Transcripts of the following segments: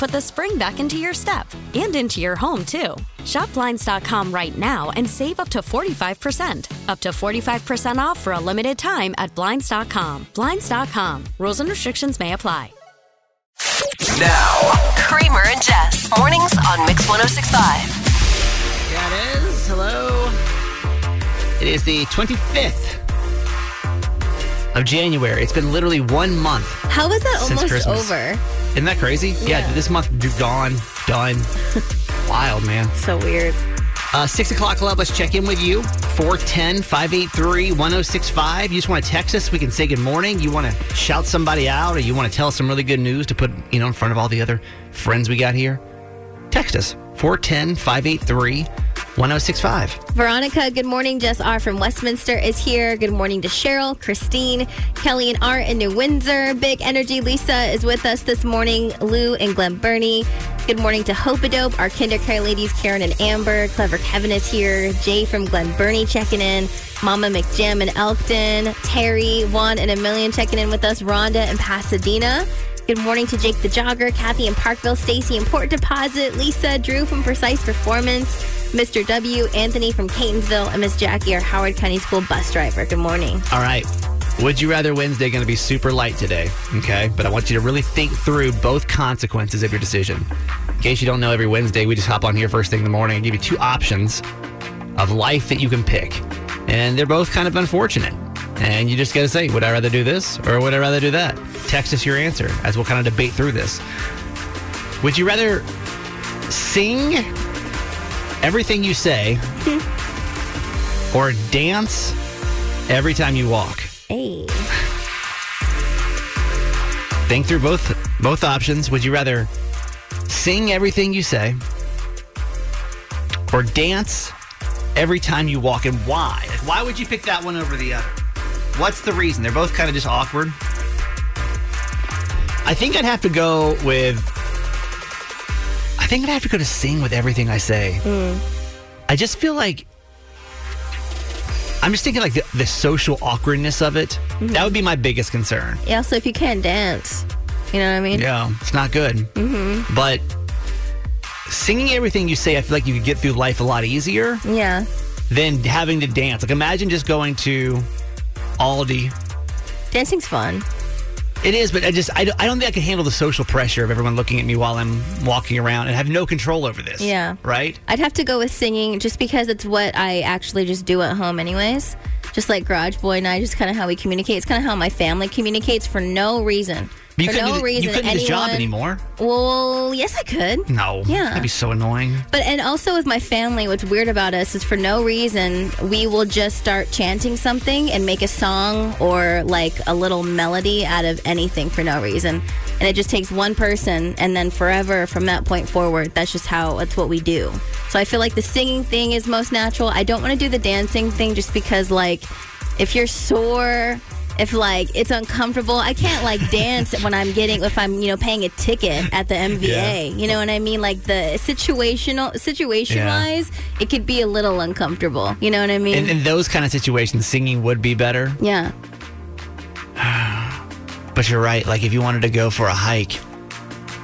put the spring back into your step and into your home, too. Shop Blinds.com right now and save up to 45%. Up to 45% off for a limited time at Blinds.com. Blinds.com. Rules and restrictions may apply. Now, Kramer and Jess. Mornings on Mix 1065. Yeah, it is. Hello. It is the 25th of January. It's been literally one month. How is that Since almost Christmas. over? Isn't that crazy? Yeah, this month gone, done. Wild, man. So weird. Uh, six o'clock club, let's check in with you. 410 583 1065. You just want to text us. We can say good morning. You want to shout somebody out or you want to tell us some really good news to put you know in front of all the other friends we got here? Text us 410 583 1065. Veronica, good morning. Jess R. from Westminster is here. Good morning to Cheryl, Christine, Kelly, and Art in New Windsor. Big Energy Lisa is with us this morning. Lou and Glen Burnie. Good morning to Hope-A-Dope, our kindercare ladies, Karen and Amber. Clever Kevin is here. Jay from Glen Burnie checking in. Mama McJim in Elkton. Terry, Juan and a million checking in with us. Rhonda in Pasadena. Good morning to Jake the Jogger, Kathy in Parkville, Stacy in Port Deposit, Lisa, Drew from Precise Performance, Mr. W, Anthony from Catonsville, and Miss Jackie, our Howard County School bus driver. Good morning. All right. Would you rather Wednesday going to be super light today? Okay. But I want you to really think through both consequences of your decision. In case you don't know, every Wednesday we just hop on here first thing in the morning and give you two options of life that you can pick. And they're both kind of unfortunate. And you just got to say, would I rather do this or would I rather do that? Text us your answer as we'll kind of debate through this. Would you rather sing everything you say hmm. or dance every time you walk? Hey. Think through both both options. Would you rather sing everything you say or dance every time you walk and why? Like, why would you pick that one over the other? What's the reason? They're both kind of just awkward. I think I'd have to go with think I'd have to go to sing with everything I say. I just feel like I'm just thinking like the, the social awkwardness of it. That would be my biggest concern. Yeah, so if you can't dance, you know what I mean? Yeah, it's not good. Mm-hmm. But singing everything you say, I feel like you could get through life a lot easier Yeah. than having to dance. Like, imagine just going to Aldi. Dancing's fun. It is, but I just I don't, I don't think I can handle the social pressure of everyone looking at me while I'm walking around and have no control over this. Yeah. Right. I'd have to go with singing just because it's what I actually just do at home, anyways. Just like Garage Boy and I, just kind of how we communicate. It's kind of how my family communicates for no reason. But you for couldn't, no do, the- reason. you couldn't do this job anymore. Well, yes, I could. No. Yeah. That'd be so annoying. But and also with my family, what's weird about us is for no reason we will just start chanting something and make a song or like a little melody out of anything for no reason. And it just takes one person and then forever from that point forward, that's just how that's what we do. So I feel like the singing thing is most natural. I don't want to do the dancing thing just because like if you're sore if like it's uncomfortable, I can't like dance when I'm getting if I'm you know paying a ticket at the MVA. Yeah. You know what I mean? Like the situational situation Yeah. wise, it could be a little uncomfortable. You know what I mean? In, in those kind of situations, singing would be better. yeah. But you're right. Like if you wanted to go for a hike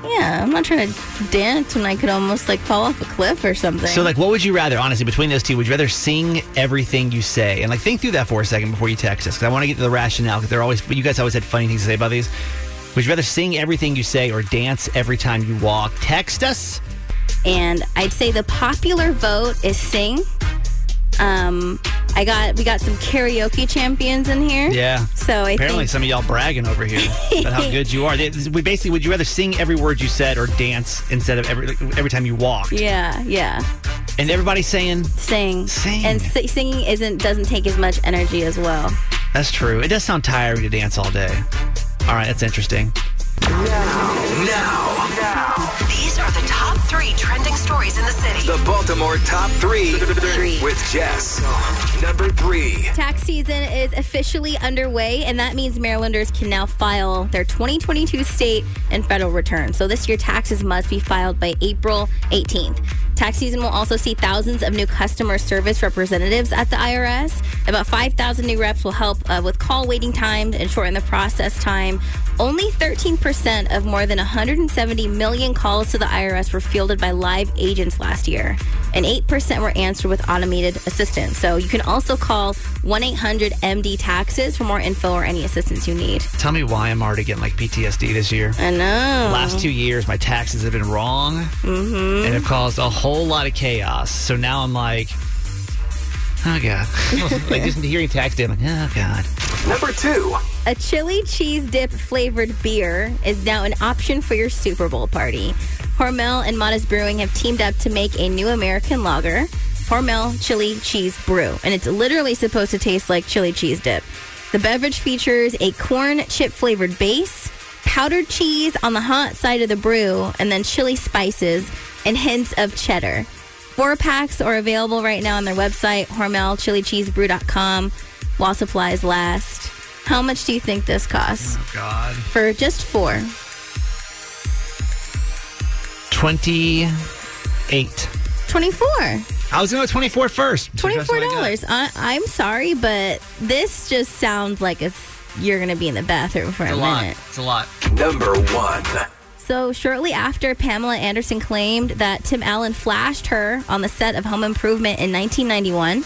Yeah, I'm not trying to dance when I could almost like fall off a cliff or something. So, like, what would you rather, honestly, between those two? Would you rather sing everything you say? And, like, think through that for a second before you text us, because I want to get to the rationale, because they're always, you guys always had funny things to say about these. Would you rather sing everything you say or dance every time you walk? Text us. and I'd say the popular vote is sing. Um, I got we got some karaoke champions in here. Yeah. So I Apparently, think some of y'all bragging over here about how good you are. They- We basically, would you rather sing every word you said or dance instead of every every time you walked? yeah, yeah, And everybody's saying sing, Sing. and si- singing isn't doesn't take as much energy as well. that's true. It does sound tiring to dance all day. All right, that's interesting. Now, These are the top three trending stories in the city. the Baltimore Top 3 Three. with Jess. Number 3. Tax season is officially underway, and that means Marylanders can now file their 2022 state and federal returns. So this year, taxes must be filed by April 18th. Tax season will also see thousands of new customer service representatives at the IRS. About 5,000 new reps will help uh, with call waiting times and shorten the process time. Only 13% of more than 170 million calls to the IRS were fielded by live agents last year, and 8% were answered with automated assistance. So you can also call 1 800 MD Taxes for more info or any assistance you need. Tell me why I'm already getting like PTSD this year. I know. Last two years, my taxes have been wrong and have caused a whole lot of chaos. So now I'm like, oh god, like just hearing tax day, oh god. Number 2. A chili cheese dip flavored beer is now an option for your Super Bowl party. Hormel and Modist Brewing have teamed up to make a new American lager, Hormel Chili Cheese Brew, and it's literally supposed to taste like chili cheese dip. The beverage features a corn chip flavored base, powdered cheese on the hot side of the brew, and then chili spices and hints of cheddar. Four packs are available right now on their website, hormelchilicheesebrew.com, while supplies last. How much do you think this costs? Oh, God. For just four. 28. 24 I was going to go 24 first. $24. I, I'm sorry, but this just sounds like a, s- you're going to be in the bathroom for It's a a lot. minute. It's a lot. Number 1. So, shortly after Pamela Anderson claimed that Tim Allen flashed her on the set of Home Improvement in 1991,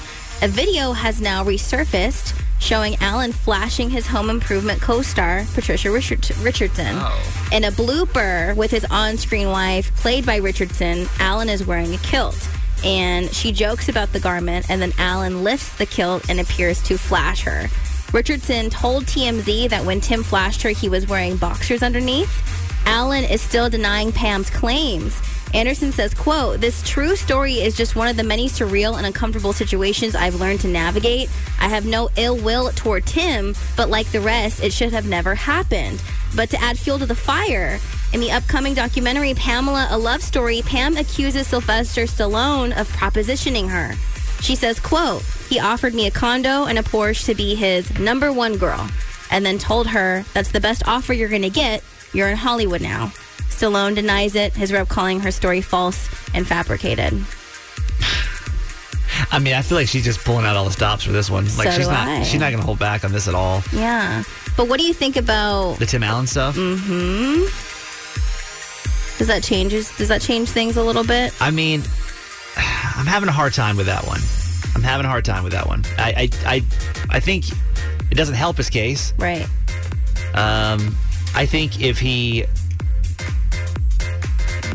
a video has now resurfaced showing Allen flashing his Home Improvement co star, Patricia Richard- Richardson. Oh. In a blooper with his on screen wife, played by Richardson, Allen is wearing a kilt. And she jokes about the garment, and then Allen lifts the kilt and appears to flash her. Richardson told TMZ that when Tim flashed her, he was wearing boxers underneath. Allen is still denying Pam's claims. Anderson says, quote, This true story is just one of the many surreal and uncomfortable situations I've learned to navigate. I have no ill will toward Tim, but like the rest, it should have never happened. But to add fuel to the fire, in the upcoming documentary Pamela, a love story, Pam accuses Sylvester Stallone of propositioning her. She says, quote, he offered me a condo and a Porsche to be his number one girl, and then told her that's the best offer you're going to get. You're in Hollywood now. Stallone denies it, his rep calling her story false and fabricated. I mean, I feel like she's just pulling out all the stops for this one. Like So she's not I. she's not going to hold back on this at all. Yeah. But what do you think about The Tim Allen stuff. Mm. does that changes does that change things a little bit? I mean, I'm having a hard time with that one. I'm having a hard time with that one. I I I, I think it doesn't help his case. Right. Um, I think if he,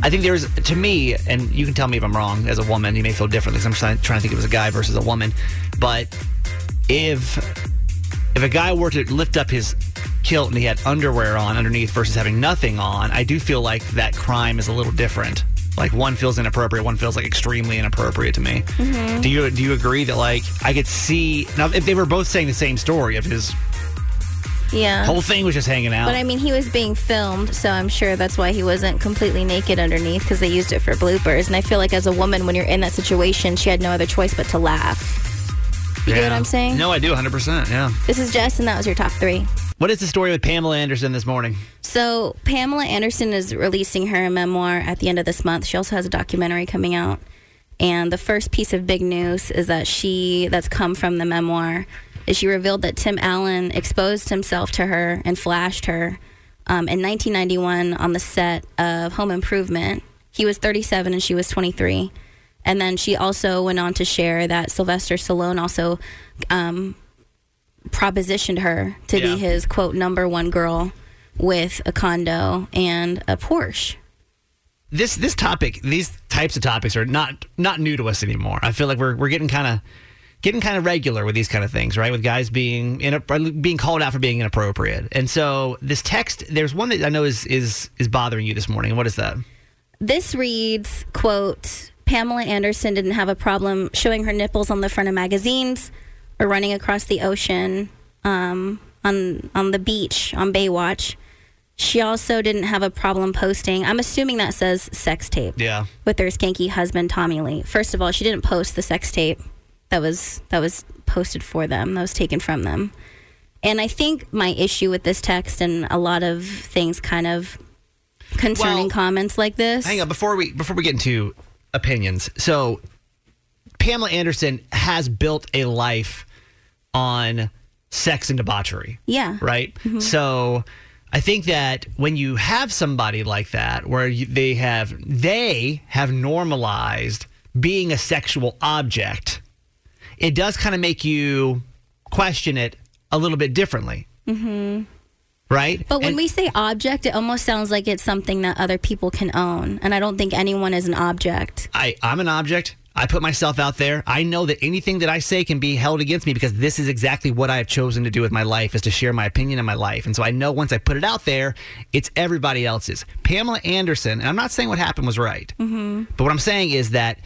I think there's to me, and you can tell me if I'm wrong. As a woman, you may feel differently. 'cause I'm trying, trying to think of it as a guy versus a woman. But if if a guy were to lift up his kilt and he had underwear on underneath versus having nothing on, I do feel like that crime is a little different. Like one feels inappropriate, one feels like extremely inappropriate to me. Mm-hmm. Do you do you agree that like I could see now if they were both saying the same story of his Yeah. whole thing was just hanging out? But I mean, he was being filmed, so I'm sure that's why he wasn't completely naked underneath because they used it for bloopers. And I feel like as a woman, when you're in that situation, she had no other choice but to laugh. You get what I'm saying? No, I do 100%. Yeah. This is Jess, and that was your top three. What is the story with Pamela Anderson this morning? So Pamela Anderson is releasing her memoir at the end of this month. She also has a documentary coming out. And the first piece of big news is that she that's come from the memoir is she revealed that Tim Allen exposed himself to her and flashed her um, in 1991 on the set of Home Improvement. He was 37 and she was 23. And then she also went on to share that Sylvester Stallone also um, propositioned her to Yeah. be his quote number one girl with a condo and a Porsche. this this topic, these types of topics are not not new to us anymore. I feel like we're we're getting kind of getting kind of regular with these kind of things, right? With guys being in being called out for being inappropriate. And so this text, there's one that I know is is is bothering you this morning. What is that? This reads, quote, Pamela Anderson didn't have a problem showing her nipples on the front of magazines or running across the ocean um, on on the beach on Baywatch. She also didn't have a problem posting. I'm assuming that says sex tape Yeah. with her skanky husband Tommy Lee. First of all, she didn't post the sex tape that was that was posted for them. That was taken from them. And I think my issue with this text and a lot of things kind of concerning Well, comments like this. Hang on before we before we get into opinions. So Pamela Anderson has built a life on sex and debauchery. Yeah. Right? Mm-hmm. So I think that when you have somebody like that where you, they have they have normalized being a sexual object, it does kind of make you question it a little bit differently. Mm-hmm. Right? But when And- we say object, it almost sounds like it's something that other people can own. And I don't think anyone is an object. I, I'm an object. I put myself out there. I know that anything that I say can be held against me because this is exactly what I have chosen to do with my life is to share my opinion in my life. And so I know once I put it out there, it's everybody else's. Pamela Anderson, and I'm not saying what happened was right, mm-hmm. but what I'm saying is that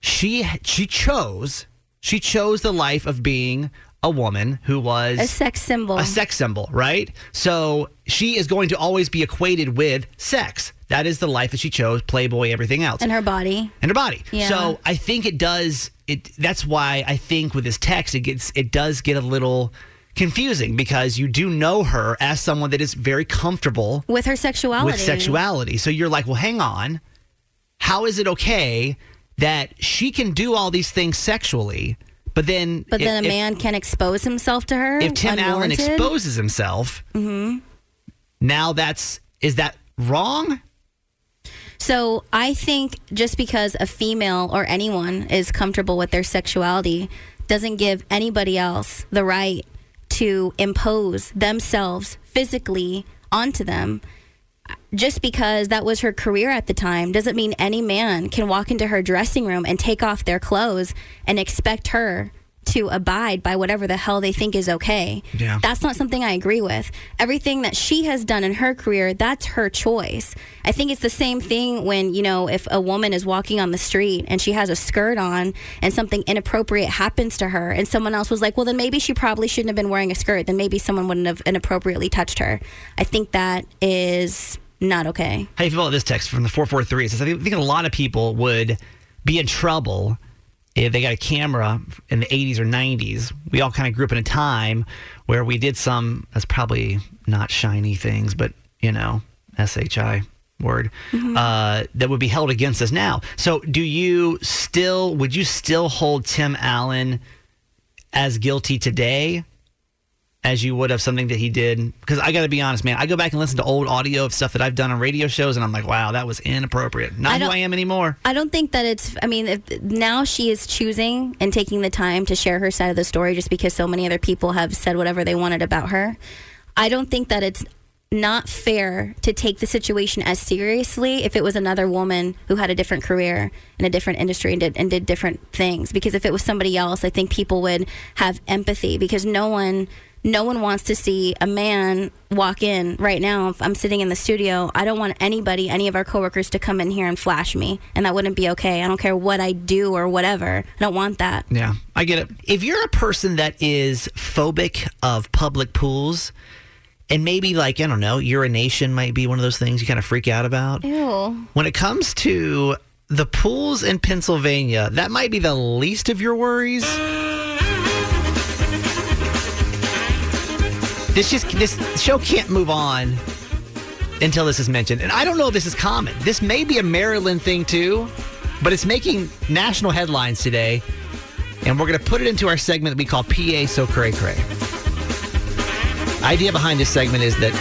she she chose she chose the life of being a woman who was A sex symbol. a sex symbol, right? So she is going to always be equated with sex. That is the life that she chose, Playboy, everything else And her body. and her body. Yeah. So I think it does it that's why I think with this text it gets it does get a little confusing because you do know her as someone that is very comfortable With her sexuality. with sexuality. So you're like, well, hang on. How is it okay that she can do all these things sexually, but then But if- then a if- man can expose himself to her. if Tim Allen exposes himself, mm-hmm. now that's is that wrong? So I think just because a female or anyone is comfortable with their sexuality doesn't give anybody else the right to impose themselves physically onto them. Just because that was her career at the time doesn't mean any man can walk into her dressing room and take off their clothes and expect her to abide by whatever the hell they think is okay. Yeah. That's not something I agree with. Everything that she has done in her career, that's her choice. I think it's the same thing when, you know, if a woman is walking on the street and she has a skirt on and something inappropriate happens to her and someone else was like, well, then maybe she probably shouldn't have been wearing a skirt. Then maybe someone wouldn't have inappropriately touched her. I think that is not okay. How do you feel about this text from the 443? It says, I think, I think a lot of people would be in trouble if they got a camera in the 80s or 90s. We all kind of grew up in a time where we did some, that's probably not shiny things, but, you know, SHI word, uh, that would be held against us now. So do you still, would you still hold Tim Allen as guilty today? As you would of something that he did. Because I got to be honest, man, I go back and listen to old audio of stuff that I've done on radio shows, and I'm like, wow, that was inappropriate. Not I who I am anymore. I don't think that it's. I mean, if, now she is choosing and taking the time to share her side of the story just because so many other people have said whatever they wanted about her. I don't think that it's not fair to take the situation as seriously if it was another woman who had a different career in a different industry and did, and did different things. Because if it was somebody else, I think people would have empathy because no one. No one wants to see a man walk in right now. If I'm sitting in the studio, I don't want anybody, any of our coworkers, to come in here and flash me, and that wouldn't be okay. I don't care what I do or whatever. I don't want that. Yeah, I get it. If you're a person that is phobic of public pools, and maybe like, I don't know, urination might be one of those things you kind of freak out about. Ew. When it comes to the pools in Pennsylvania, that might be the least of your worries. This just this show can't move on until this is mentioned. And I don't know if this is common. This may be a Maryland thing too, but it's making national headlines today. And we're going to put it into our segment that we call PA So Cray Cray. Idea behind this segment is that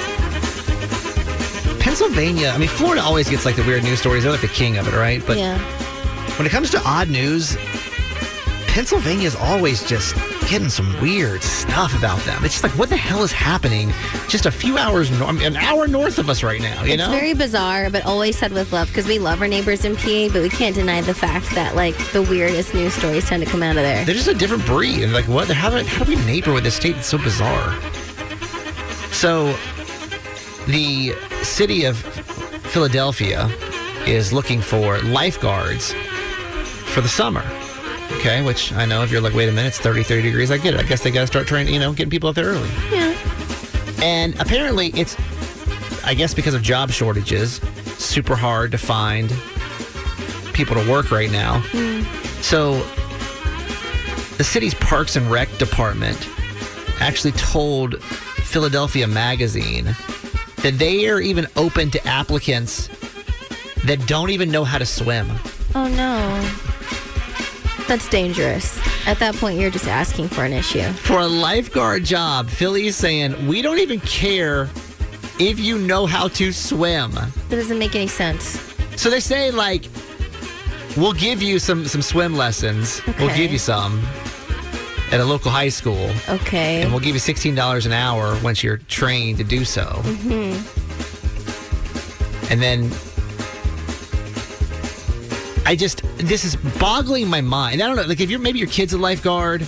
Pennsylvania, I mean, Florida always gets like the weird news stories. They're like the king of it, right? But yeah. when it comes to odd news, Pennsylvania is always just getting some weird stuff about them. It's just like, what the hell is happening just a few hours, mean, an hour north of us right now, you it's know? very bizarre, but always said with love because we love our neighbors in PA, but we can't deny the fact that like the weirdest news stories tend to come out of there. They're just a different breed. And like, what? How do, how do we neighbor with a state that's so bizarre? So, the city of Philadelphia is looking for lifeguards for the summer. Okay, which I know if you're like, wait a minute, it's 30, 30 degrees. I get it. I guess they got to start training, you know, getting people out there early. Yeah. And apparently, it's, I guess, because of job shortages, super hard to find people to work right now. Hmm. So, the city's Parks and Rec department actually told Philadelphia Magazine that they are even open to applicants that don't even know how to swim. Oh no. That's dangerous. At that point, you're just asking for an issue. For a lifeguard job, Philly's saying, we don't even care if you know how to swim. That doesn't make any sense. So they say like, we'll give you some some swim lessons. We'll give you some at a local high school, Okay. and we'll give you sixteen dollars an hour once you're trained to do so. Mm-hmm. And then I just this is boggling my mind. I don't know, like if you're maybe your kid's a lifeguard,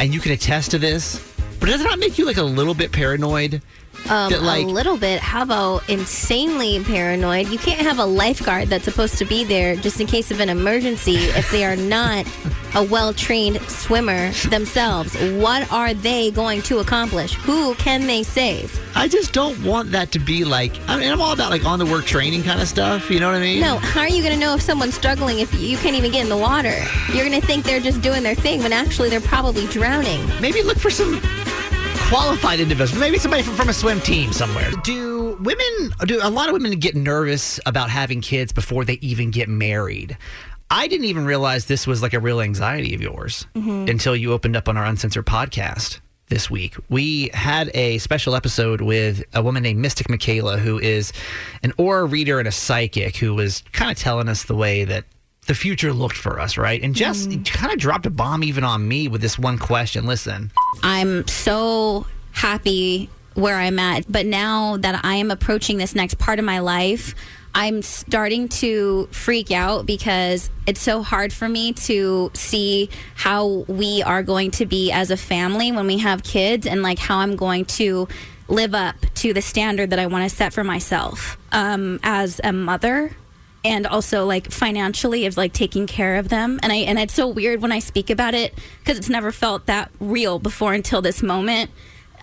and you can attest to this, but does it not make you like a little bit paranoid? Um, that, like- a little bit. How about insanely paranoid? You can't have a lifeguard that's supposed to be there just in case of an emergency if they are not a well trained swimmer themselves. What are they going to accomplish? Who can they save? I just don't want that to be like. I mean, I'm all about like on the work training kind of stuff. You know what I mean? No, how are you going to know if someone's struggling if you can't even get in the water? You're going to think they're just doing their thing when actually they're probably drowning. Maybe look for some qualified individuals. Maybe somebody from, from a swim team somewhere. Do women? Do a lot of women get nervous about having kids before they even get married? I didn't even realize this was like a real anxiety of yours mm-hmm. until you opened up on our uncensored podcast this week. We had a special episode with a woman named Mystic Michaela, who is an aura reader and a psychic, who was kind of telling us the way that the future looked for us, right? And Jess kind of dropped a bomb even on me with this one question. Listen. I'm so happy where I'm at. But now that I am approaching this next part of my life, I'm starting to freak out because it's so hard for me to see how we are going to be as a family when we have kids and like how I'm going to live up to the standard that I want to set for myself um, as a mother and also like financially of like taking care of them. And i and it's so weird when i speak about it because it's never felt that real before until this moment.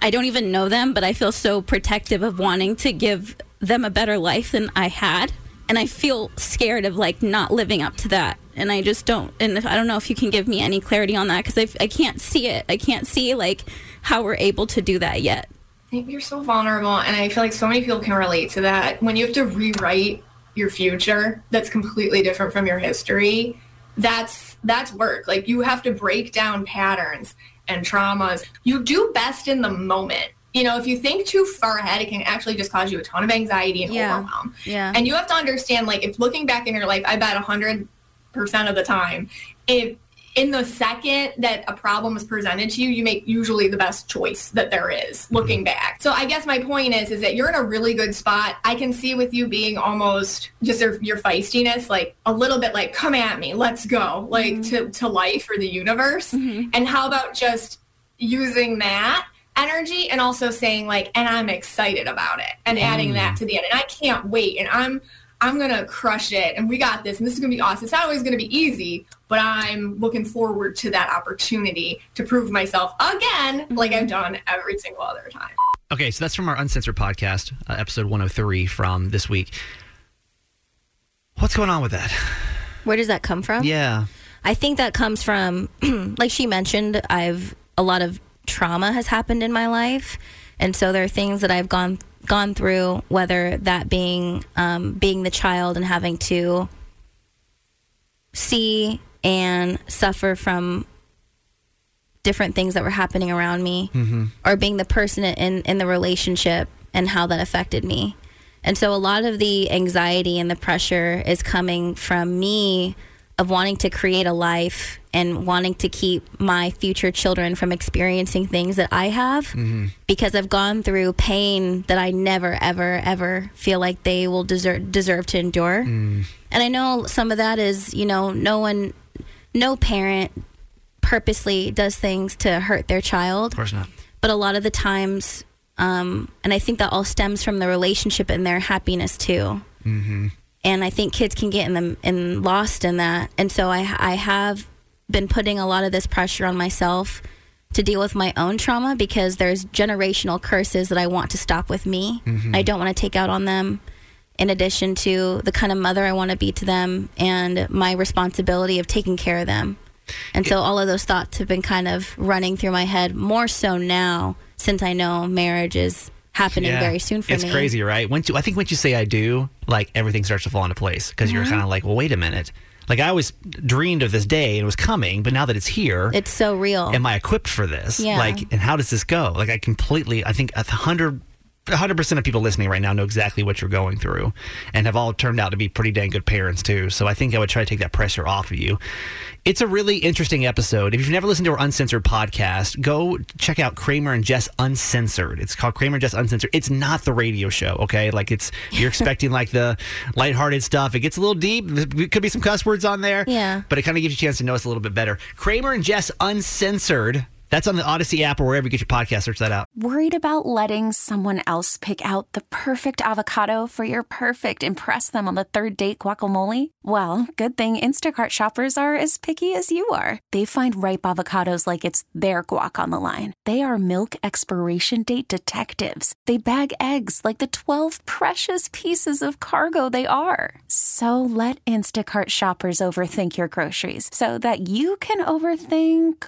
I don't even know them but i feel so protective of wanting to give them a better life than i had. And i feel scared of like not living up to that. And i just don't and i don't know if you can give me any clarity on that because I, can't see it. I can't see like how we're able to do that yet. You're so vulnerable, and I feel like so many people can relate to that. When you have to rewrite your future that's completely different from your history, that's that's work. Like you have to break down patterns and traumas. You do best in the moment. You know, if you think too far ahead, it can actually just cause you a ton of anxiety and Yeah. overwhelm. Yeah. And you have to understand, like, if looking back in your life, I bet 100% of the time, if in the second that a problem is presented to you, you make usually the best choice that there is looking mm-hmm. back. So I guess my point is, is that you're in a really good spot. I can see with you being almost just your, your feistiness, like a little bit like, come at me, let's go, like mm-hmm. to, to life or the universe. Mm-hmm. And how about just using that energy and also saying like and i'm excited about it and adding that mm. to the end and i can't wait and i'm i'm gonna crush it and we got this and this is gonna be awesome it's not always gonna be easy but i'm looking forward to that opportunity to prove myself again like i've done every single other time Okay, so that's from our uncensored podcast, uh, episode 103 from this week. What's going on with that? Where does that come from? Yeah. I think that comes from, like she mentioned, I've a lot of trauma has happened in my life, and so there are things that I've gone gone through, whether that being um, being the child and having to see and suffer from different things that were happening around me, or being the person in in the relationship and how that affected me. And so a lot of the anxiety and the pressure is coming from me of wanting to create a life and wanting to keep my future children from experiencing things that I have because I've gone through pain that I never ever ever feel like they will deserve deserve to endure. And I know some of that is, you know, no one no parent purposely does things to hurt their child Of course not. but a lot of the times um, and i think that all stems from the relationship and their happiness too mm-hmm. and i think kids can get in them in lost in that and so I, I have been putting a lot of this pressure on myself to deal with my own trauma because there's generational curses that i want to stop with me i don't want to take out on them in addition to the kind of mother i want to be to them and my responsibility of taking care of them and so all of those thoughts have been kind of running through my head more so now since I know marriage is happening Yeah. very soon for it's me. It's crazy, right? Once you, I think once you say I do, like everything starts to fall into place because Mm-hmm. you're kind of like, well, wait a minute. Like I always dreamed of this day and it was coming, but now that it's here, It's so real. am I equipped for this? Yeah. Like, and how does this go? Like, I completely, I think a hundred. 100% of people listening right now know exactly what you're going through and have all turned out to be pretty dang good parents too. So I think I would try to take that pressure off of you. It's a really interesting episode. If you've never listened to our Uncensored podcast, go check out Kramer and Jess Uncensored. It's called Kramer and Jess Uncensored. It's not the radio show, okay? Like it's you're expecting like the lighthearted stuff. It gets a little deep. There could be some cuss words on there. Yeah. But it kind of gives you a chance to know us a little bit better. Kramer and Jess Uncensored. That's on the Odyssey app or wherever you get your podcast. Search that out. Worried about letting someone else pick out the perfect avocado for your perfect impress them on the third date guacamole? Well, good thing Instacart shoppers are as picky as you are. They find ripe avocados like it's their guac on the line. They are milk expiration date detectives. They bag eggs like the 12 precious pieces of cargo they are. So let Instacart shoppers overthink your groceries so that you can overthink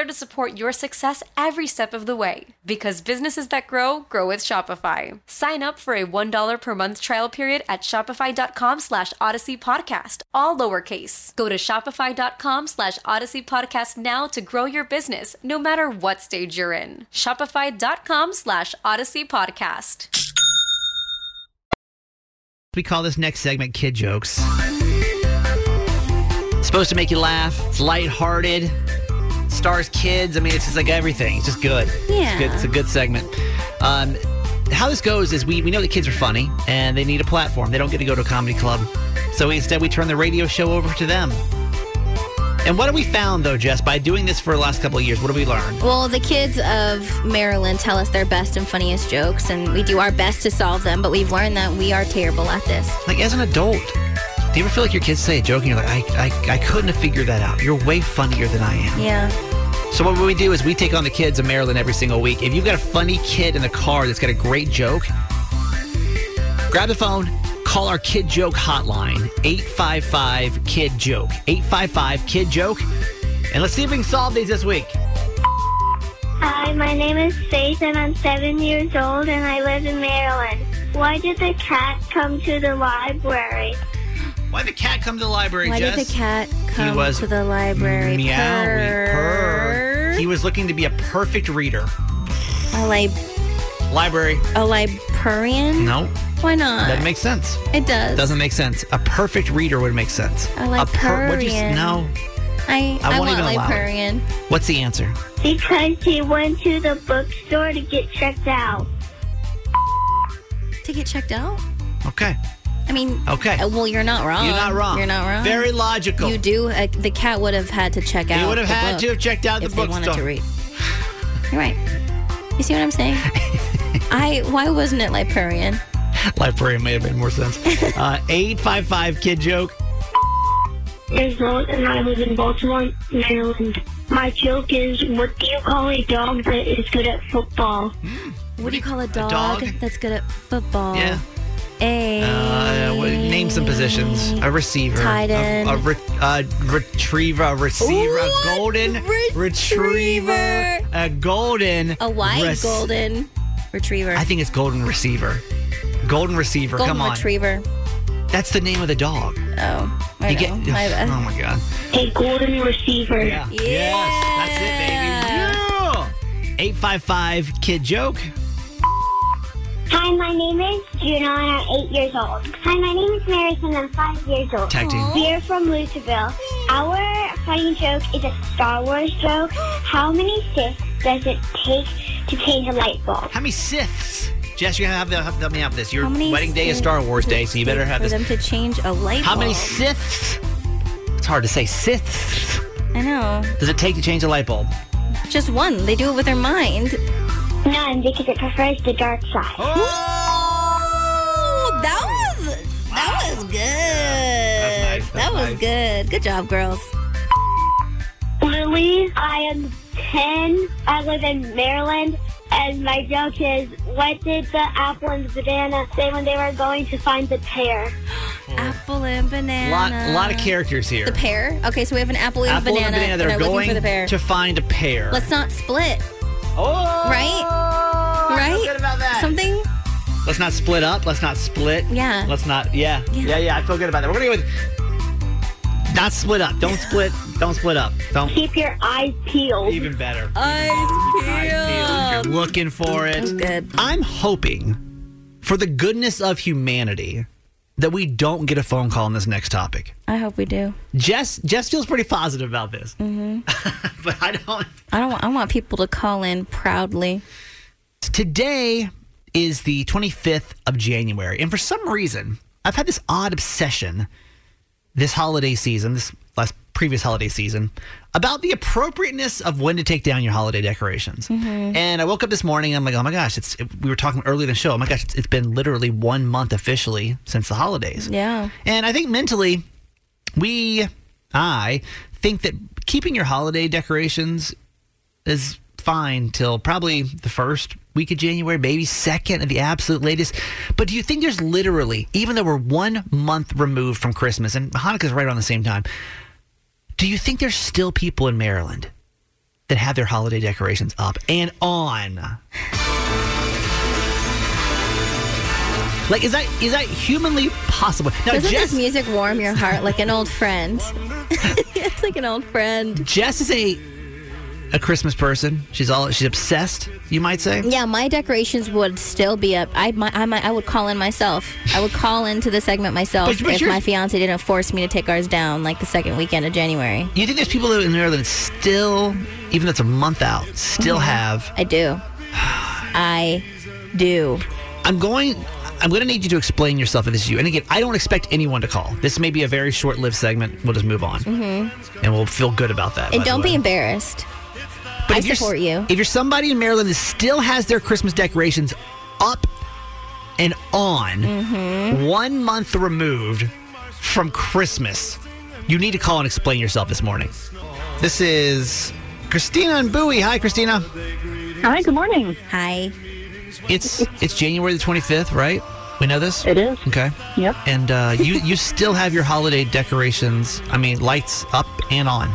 to support your success every step of the way. Because businesses that grow, grow with Shopify. Sign up for a $1 per month trial period at shopify.com slash odyssey podcast, all lowercase. Go to shopify.com slash odyssey podcast now to grow your business, no matter what stage you're in. Shopify.com slash odyssey podcast. We call this next segment Kid Jokes. Supposed to make you laugh. It's lighthearted. Stars kids. I mean, it's just like everything. It's just good. Yeah. It's, good. it's a good segment. Um, how this goes is we, we know the kids are funny and they need a platform. They don't get to go to a comedy club. So instead, we turn the radio show over to them. And what have we found, though, Jess, by doing this for the last couple of years? What have we learned? Well, the kids of Maryland tell us their best and funniest jokes, and we do our best to solve them, but we've learned that we are terrible at this. Like, as an adult, do you ever feel like your kids say a joke and you're like, I, I, I couldn't have figured that out? You're way funnier than I am. Yeah. So what we do is we take on the kids of Maryland every single week. If you've got a funny kid in the car that's got a great joke, grab the phone, call our kid joke hotline, 855 kid joke. 855 kid joke. And let's see if we can solve these this week. Hi, my name is Faith and I'm seven years old and I live in Maryland. Why did the cat come to the library? Why did the cat come to the library, Why Jess? did the cat come was to the library? Meowie purr. He was looking to be a perfect reader. A, lib- Library. a librarian? No. Why not? That makes sense. It does. Doesn't make sense. A perfect reader would make sense. A what'd you s- librarian. No. I, I I, won't want even librarian. What's the answer? Because he went to the bookstore to get checked out. To get checked out? Okay. I mean, Okay. uh, well, you're not wrong. You're not wrong. You're not wrong. Very logical. You do. Uh, the cat would have had to check out. He would have the had to have checked out the if they wanted to read. You're right. You see what I'm saying? I. Why wasn't it librarian? Librarian may have made more sense. Uh, 855 kid joke. There's Rose and I live in Baltimore, Maryland. My joke is, what do you call a dog that is good at football? What do you call a dog, dog? that's good at football? Yeah. A. Uh, what- name some positions. A receiver. Tight a- end. A, re- a retriever. A receiver. A golden retriever. A golden. A white res- golden retriever. I think it's golden receiver. Golden receiver. golden Come on. retriever. That's the name of the dog. Oh, I You know. get. My bad. oh my god. A golden receiver. Yeah. Yes, that's it, baby. Yeah. 855 kid joke. Hi, my name is Juno and I'm eight years old. Hi, my name is Maris and I'm five years old. Tag team. We're from Louisville. Our funny joke is a Star Wars joke. How many Siths does it take to change a light bulb? How many Siths? Jess, you're going to have to help me out with this. Your How many wedding day is Sith Star Wars Day, so you better take have for this. them to change a light How many? Siths? It's hard to say. Siths. I know. Does it take to change a light bulb? Just one. They do it with their mind. None, because it prefers the dark side. Oh, that was that was good. nice, that's that was nice. good. Good job, girls. Louise, I am 10. I live in Maryland. And my joke is, what did the apple and the banana say when they were going to find the pear? Apple and banana. lot, a lot of characters here. The pear. Okay, so we have an apple and a Apple banana, and banana. They're and are going for the pear. to find a pear. Let's not split, oh, right? I right? feel good about that. Something. Let's not split up. Let's not split. Yeah. Let's not. Yeah. Yeah. Yeah. Yeah. I feel good about that. We're gonna go with not split up. Don't split. Don't split up. Don't. Keep your eyes peeled. Even better. Eyes You're looking for it. That's good. I'm hoping for the goodness of humanity that we don't get a phone call on this next topic. I hope we do. Jess Jess feels pretty positive about this. hmm but I don't I don't. I want people to call in proudly. Today is the 25th of January, and for some reason, I've had this odd obsession this holiday season, this last previous holiday season, about the appropriateness of when to take down your holiday decorations. Mm-hmm. And I woke up this morning, and I'm like, oh my gosh, it's. We were talking earlier in the show. Oh my gosh, it's, it's been literally one month officially since the holidays. Yeah. And I think mentally, we, I think that keeping your holiday decorations is fine till probably the first week of January, maybe second at the absolute latest. But do you think there's literally, even though we're one month removed from Christmas and Hanukkah's right around the same time, do you think there's still people in Maryland that have their holiday decorations up and on? Like, is that is that humanly possible? Now, Doesn't Jess, this music warm your heart like an old friend? it's like an old friend. Jess is a a Christmas person. She's all she's obsessed. You might say. Yeah, my decorations would still be up. I might, I might, I would call in myself. I would call into the segment myself But- but if my fiance didn't force me to take ours down like the second weekend of January. You think there's people in Maryland still, even though it's a month out, still Mhm. have I do. I do. I'm going. I'm going to need you to explain yourself if this is you. And again, I don't expect anyone to call. This may be a very short-lived segment. We'll just move on, Mm-hmm. and we'll feel good about that. And don't be embarrassed. But I if you're- support you. If you're somebody in Maryland that still has their Christmas decorations up and on, Mm-hmm. one month removed from Christmas, you need to call and explain yourself this morning. This is Christina and Bowie. Hi, Christina. Hi, good morning. Hi. It's it's January the 25th, right? We know this. It is. Okay. Yep. And uh, you you still have your holiday decorations. I mean, lights up and on.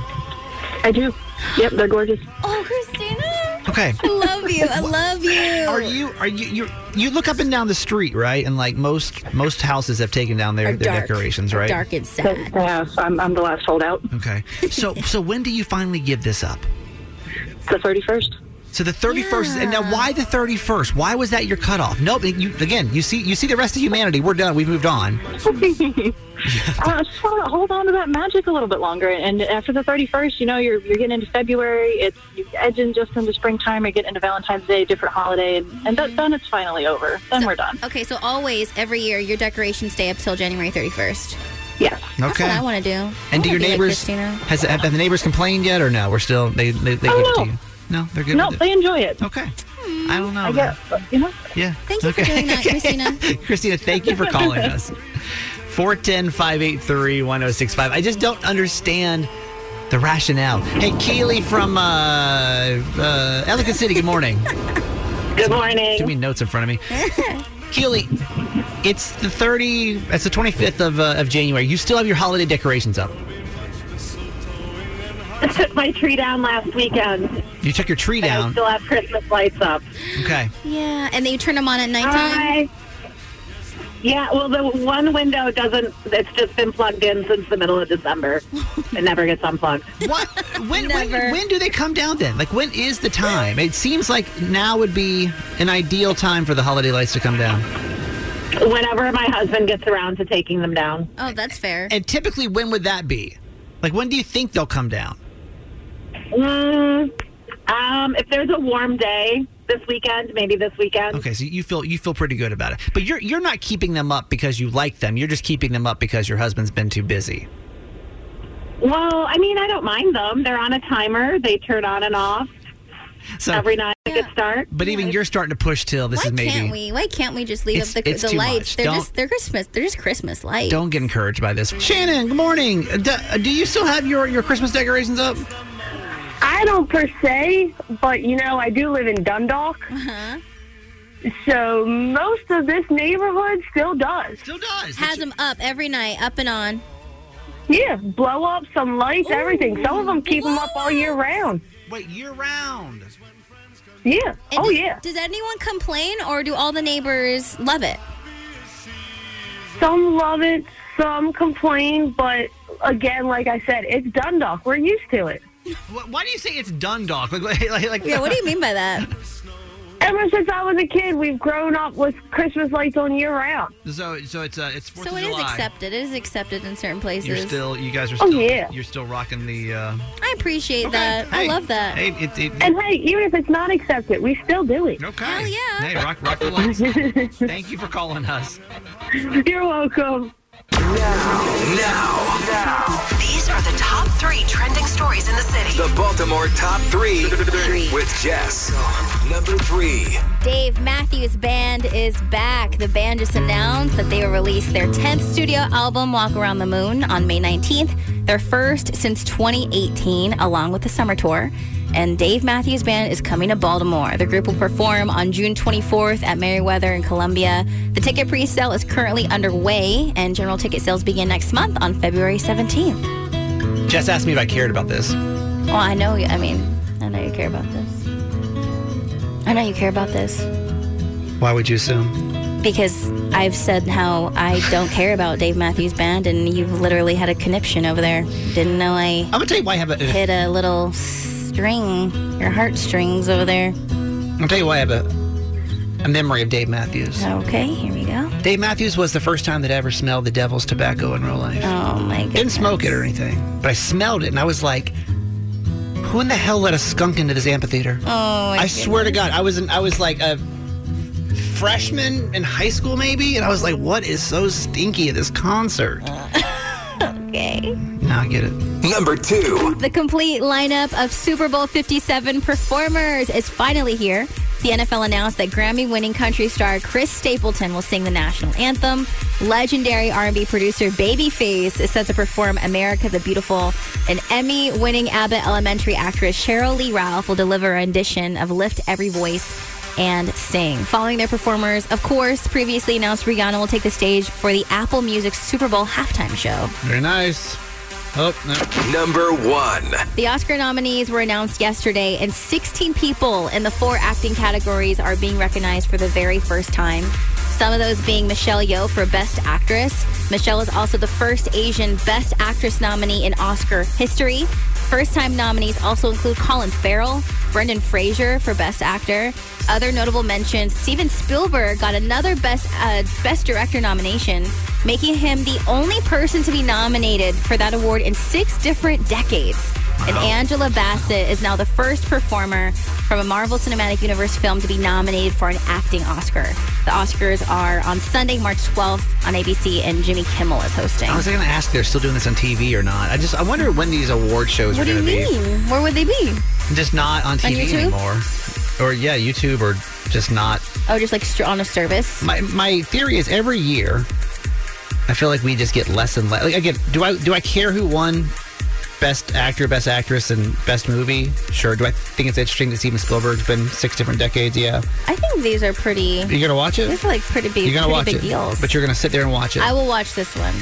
I do. Yep, they're gorgeous. Oh, Christina. Okay. I love you. I love you. Are you are you you you look up and down the street, right? And like most most houses have taken down their, Are their dark. decorations, Are right? dark and sad. Yeah, I'm, I'm the last holdout. Okay. So so when do you finally give this up? The 31st. So the 31st, and now why the 31st? Why was that your cutoff? Nope. You, again, you see, you see the rest of humanity. We're done. We've moved on. I just want to hold on to that magic a little bit longer. And after the 31st, you know, you're, you're getting into February. It's you're edging just into springtime. You're getting into Valentine's Day, different holiday. And, and that, then it's finally over. Then we're done. Okay, so always, every year, your decorations stay up till January 31st. Yes. Okay. That's what I want to do. And wanna do your be like neighbors has have, have the neighbors complained yet, or no? We're still they they, they Oh, give it to you. No, they're good. No, with it. they enjoy it. Okay. I don't know. I guess, you know. Yeah. Thank you for doing that, Christina. Christina, thank you for calling us. 410 583 1065. I just don't understand the rationale. Hey, Keely from uh, uh, Ellicott City, good morning. Good morning. Too many notes in front of me. Keely, it's the 30, it's the 25th of, uh, of January. You still have your holiday decorations up. I took my tree down last weekend. You took your tree and I down. still have Christmas lights up. Okay. Yeah, and then you turn them on at nighttime. I- yeah, well, the one window doesn't. It's just been plugged in since the middle of December. it never gets unplugged. What? When, when, when do they come down then? Like, when is the time? It seems like now would be an ideal time for the holiday lights to come down. Whenever my husband gets around to taking them down. Oh, that's fair. And typically, when would that be? Like, when do you think they'll come down? Mm, um, if there's a warm day this weekend, maybe this weekend. Okay, so you feel you feel pretty good about it, but you're you're not keeping them up because you like them. You're just keeping them up because your husband's been too busy. Well, I mean, I don't mind them. They're on a timer. They turn on and off So, every night at start. but even you're starting to push till this Why is maybe. Why can't we? Why can't we just leave It's- up the, it's the too lights? much. They're Don't- just they're Christmas. They're just Christmas lights. Don't get encouraged by this. Shannon, good morning. Do, do you still have your, your Christmas decorations up? I don't per se, but you know, I do live in Dundalk. Uh-huh. So most of this neighborhood still does. Still does. Has them up every night, up and on. Yeah, blow up some lights, everything. Some of them keep them up all year round. Wait, year round? Yeah. And oh does, yeah. Does anyone complain, or do all the neighbors love it? Some love it, some complain, but again, like I said, it's Dundalk. We're used to it. Wh- Why do you say it's Dundalk? Like, like, like, like Yeah. What do you mean by that? Ever since I was a kid, we've grown up with Christmas lights on year round. So, so it's uh, it's Fourth So of it is July. accepted. It is accepted in certain places. You're still, you guys are Oh, still, yeah. you're still rocking the. Uh, I appreciate that. Hey, I love that. Hey, it, it, And hey, even if it's not accepted, we still do it. okay. Hell yeah. Hey, rock, rock the lights. Thank you for calling us. You're welcome. Now, now. now, These are the top three trending stories in the city. the Baltimore top three with Jess. Number three. Dave Matthews Band is back. The band just announced that they will release their 10th studio album, Walk Around the Moon, on May 19th, their first since 2018, along with the summer tour. And Dave Matthews Band is coming to Baltimore. The group will perform on June 24th at Merriweather in Columbia. The ticket pre sale is currently underway, and general ticket sales begin next month on February 17th. Jess asked me if I cared about this. Well, I know, you- I mean, I know you care about this. I know you care about this. Why would you assume? because I've said how I don't care about Dave Matthews Band, and you've literally had a conniption over there. Didn't know I I'm gonna tell you why I have a. hit a little string, your heartstrings over there. I'll tell you why I have a, a memory of Dave Matthews. Okay, here we go. Dave Matthews was the first time that I ever smelled the devil's tobacco in real life. Oh my god. Didn't smoke it or anything, but I smelled it and I was like, "Who in the hell let a skunk into this amphitheater?" Oh my I swear to God, I was in, I was like a freshman in high school, maybe. And I was like, what is so stinky at this concert? Okay. Now I get it. Number two. The complete lineup of Super Bowl 57 performers is finally here. The NFL announced that Grammy-winning country star Chris Stapleton will sing the national anthem. Legendary R&B producer Babyface is set to perform "America the Beautiful." An Emmy-winning Abbott Elementary actress Sheryl Lee Ralph will deliver a rendition of "Lift Every Voice." And sing. Following their performers, of course, previously announced Rihanna will take the stage for the Apple Music Super Bowl halftime show. Very nice. Oh, no. Number one. The Oscar nominees were announced yesterday, and 16 people in the four acting categories are being recognized for the very first time. Some of those being Michelle Yeoh for Best Actress. Michelle is also the first Asian Best Actress nominee in Oscar history. First time nominees also include Colin Farrell, Brendan Fraser for Best Actor. Other notable mentions Steven Spielberg got another Best, uh, Best Director nomination, making him the only person to be nominated for that award in six different decades. And Angela Bassett is now the first performer from a Marvel Cinematic Universe film to be nominated for an acting Oscar. The Oscars are on Sunday, March 12th on ABC, and Jimmy Kimmel is hosting. I was going to ask if they're still doing this on TV or not. I just I wonder when these award shows What are do you going to be. mean? Where would they be? Just not on TV YouTube? anymore. Or yeah, YouTube or just not. Oh, just like on a service? My my theory is every year, I feel like we just get less and less. Like again, do I do I care who won best actor, best actress, and best movie? Sure. Do I think it's interesting that Steven Spielberg's been six different decades? Yeah. I think these are pretty. You gonna watch it? These are like pretty big, You're gonna watch it, deals. but you're gonna sit there and watch it. I will watch this one.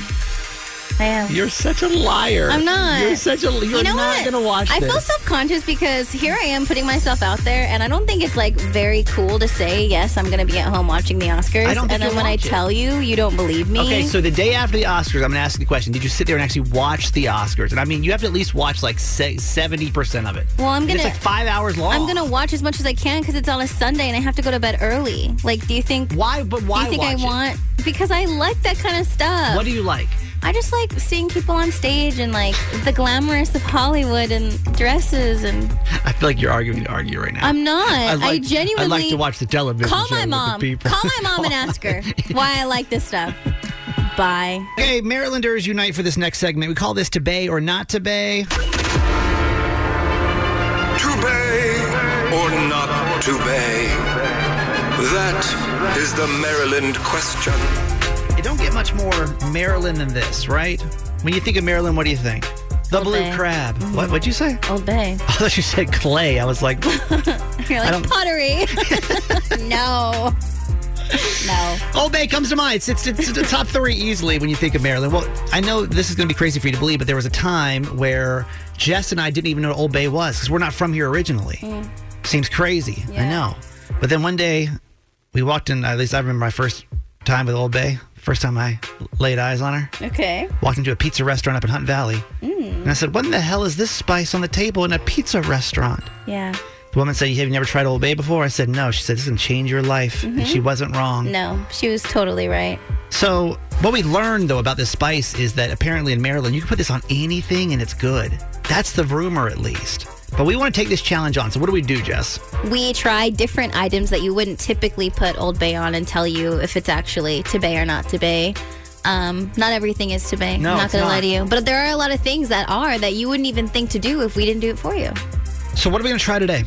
I am. You're such a liar. I'm not. You're such a. You're you know not what? gonna watch I this. feel self conscious because here I am putting myself out there, and I don't think it's like very cool to say yes. I'm going to be at home watching the Oscars, I don't and then when I it. tell you, you don't believe me. Okay, so the day after the Oscars, I'm going to ask you the question: Did you sit there and actually watch the Oscars? And I mean, you have to at least watch like seventy percent of it. well, I'm gonna. It's like five hours long. I'm gonna watch as much as I can because it's on a Sunday and I have to go to bed early. Like, do you think? Why? But why Do you think I watch it? want? Because I like that kind of stuff. What do you like? I just like seeing people on stage and like the glamorous of Hollywood and dresses and I feel like you're arguing to argue right now. I'm not. I, like, genuinely I like to watch the television. Call show my with the mom. Call my mom and ask her why I like this stuff. Bye. Okay, Marylanders unite for this next segment. We call this to bay or not to bay. To bay or not to bay? That is the Maryland question. You don't get much more Maryland than this, right? When you think of Maryland, what do you think? The Old blue Bay. crab. Mhm. What? What'd you say? Old Bay. I thought you said clay. I was like, You're like pottery. no. No. Old Bay comes to mind. It's, it's, it's the top three easily when you think of Maryland. Well, I know this is going to be crazy for you to believe, but there was a time where Jess and I didn't even know what Old Bay was because we're not from here originally. Mm. Seems crazy. I know. But then one day we walked in, at least I remember my first time with Old Bay, first time I laid eyes on her. Okay. Walked into a pizza restaurant up in Hunt Valley. Mm. And I said, What in the hell is this spice on the table in a pizza restaurant? Yeah. The woman said, You Have you never tried Old Bay before? I said, No. She said, This can change your life. And Mhm. she wasn't wrong. No, she was totally right. So, what we learned though about this spice is that apparently in Maryland, you can put this on anything and it's good. That's the rumor, at least. But we want to take this challenge on. So, what do we do, Jess? We try different items that you wouldn't typically put Old Bay on and tell you if it's actually to bay or not to bay. Um, not everything is to bay. No, I'm not going to lie to you. But there are a lot of things that are that you wouldn't even think to do if we didn't do it for you. So, what are we going to try today?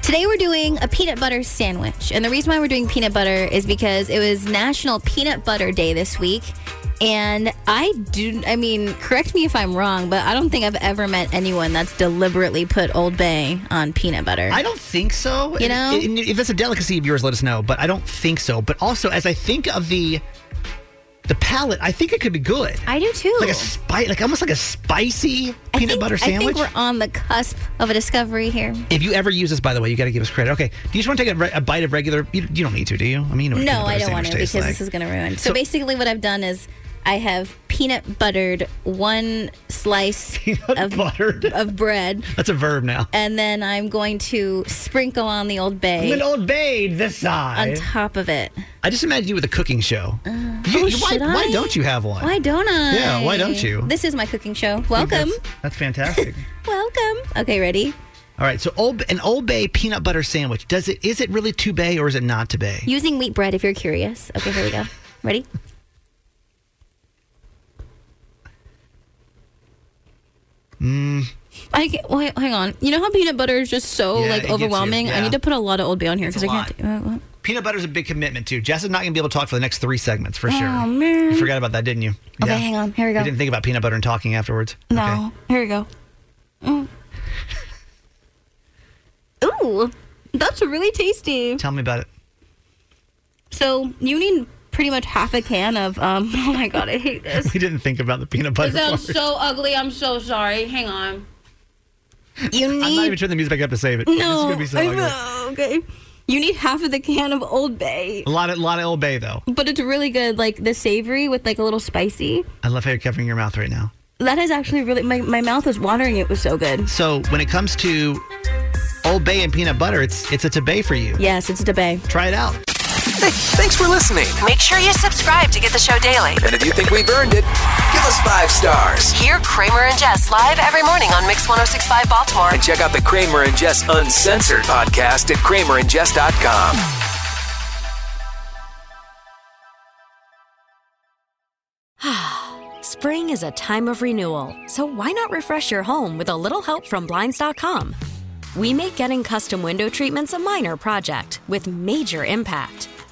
Today we're doing a peanut butter sandwich. And the reason why we're doing peanut butter is because it was National Peanut Butter Day this week. And I do, I mean, correct me if I'm wrong, but I don't think I've ever met anyone that's deliberately put Old Bay on peanut butter. I don't think so. You know? And if that's a delicacy of yours, let us know. But I don't think so. But also, as I think of the the palate, I think it could be good. I do too. Like a spice, like almost like a spicy peanut think- butter I sandwich. think we're on the cusp of a discovery here. if you ever use this, by the way, you got to give us credit. Okay, do you just want to take a, re- a bite of regular? You, you don't need to, do you? I mean, you know No, I don't want to because like. this is going to ruin. So, So- basically, what I've done is I have peanut buttered one slice of, of bread. That's a verb now. And then I'm going to sprinkle on the Old Bay. An Old Bay this side. on top of it. I just imagine you with a cooking show. Uh, you- oh, why, why don't you have one? Why don't I? Yeah, why don't you? This is my cooking show. Welcome. That's, that's fantastic. Welcome. Okay, ready? All right, so old an Old Bay peanut butter sandwich. Does it is it really to bay or is it not to bay? Using wheat bread if you're curious. Okay, here we go. Ready? Mm, I can't, wait, hang on. You know how peanut butter is just so Yeah, like overwhelming? I need to put a lot of Old Bay on here because I can't. lot. Uh, what? peanut butter is a big commitment too. Jess is not going to be able to talk for the next three segments for sure. Oh, man. You forgot about that, didn't you? Okay, hang on. Here we go. You didn't think about peanut butter and talking afterwards. No. Here we go. Mm. Ooh, that's really tasty. Tell me about it. So you need pretty much half a can of. Um, oh my god, I hate this. We didn't think about the peanut butter It sounds part. so ugly. I'm so sorry. Hang on. You need. I'm not even turning the music back up to save it. this is no. going to be so I ugly. know, okay. You need half of the can of Old Bay, A lot of lot of Old Bay though. but it's really good. Like the savory with like a little spicy. I love how you're covering your mouth right now. That is actually really. My my mouth is watering. It was so good. So when it comes to Old Bay and peanut butter, it's it's a to bay for you. Yes, it's a bay. Try it out. Hey, thanks for listening. Make sure you subscribe to get the show daily. And if you think we've earned it, give us five stars. Hear Kramer and Jess live every morning on Mix 1065 Baltimore. And check out the Kramer and Jess Uncensored podcast at kramerandjess.com. Spring is a time of renewal, so why not refresh your home with a little help from Blinds.com? We make getting custom window treatments a minor project with major impact.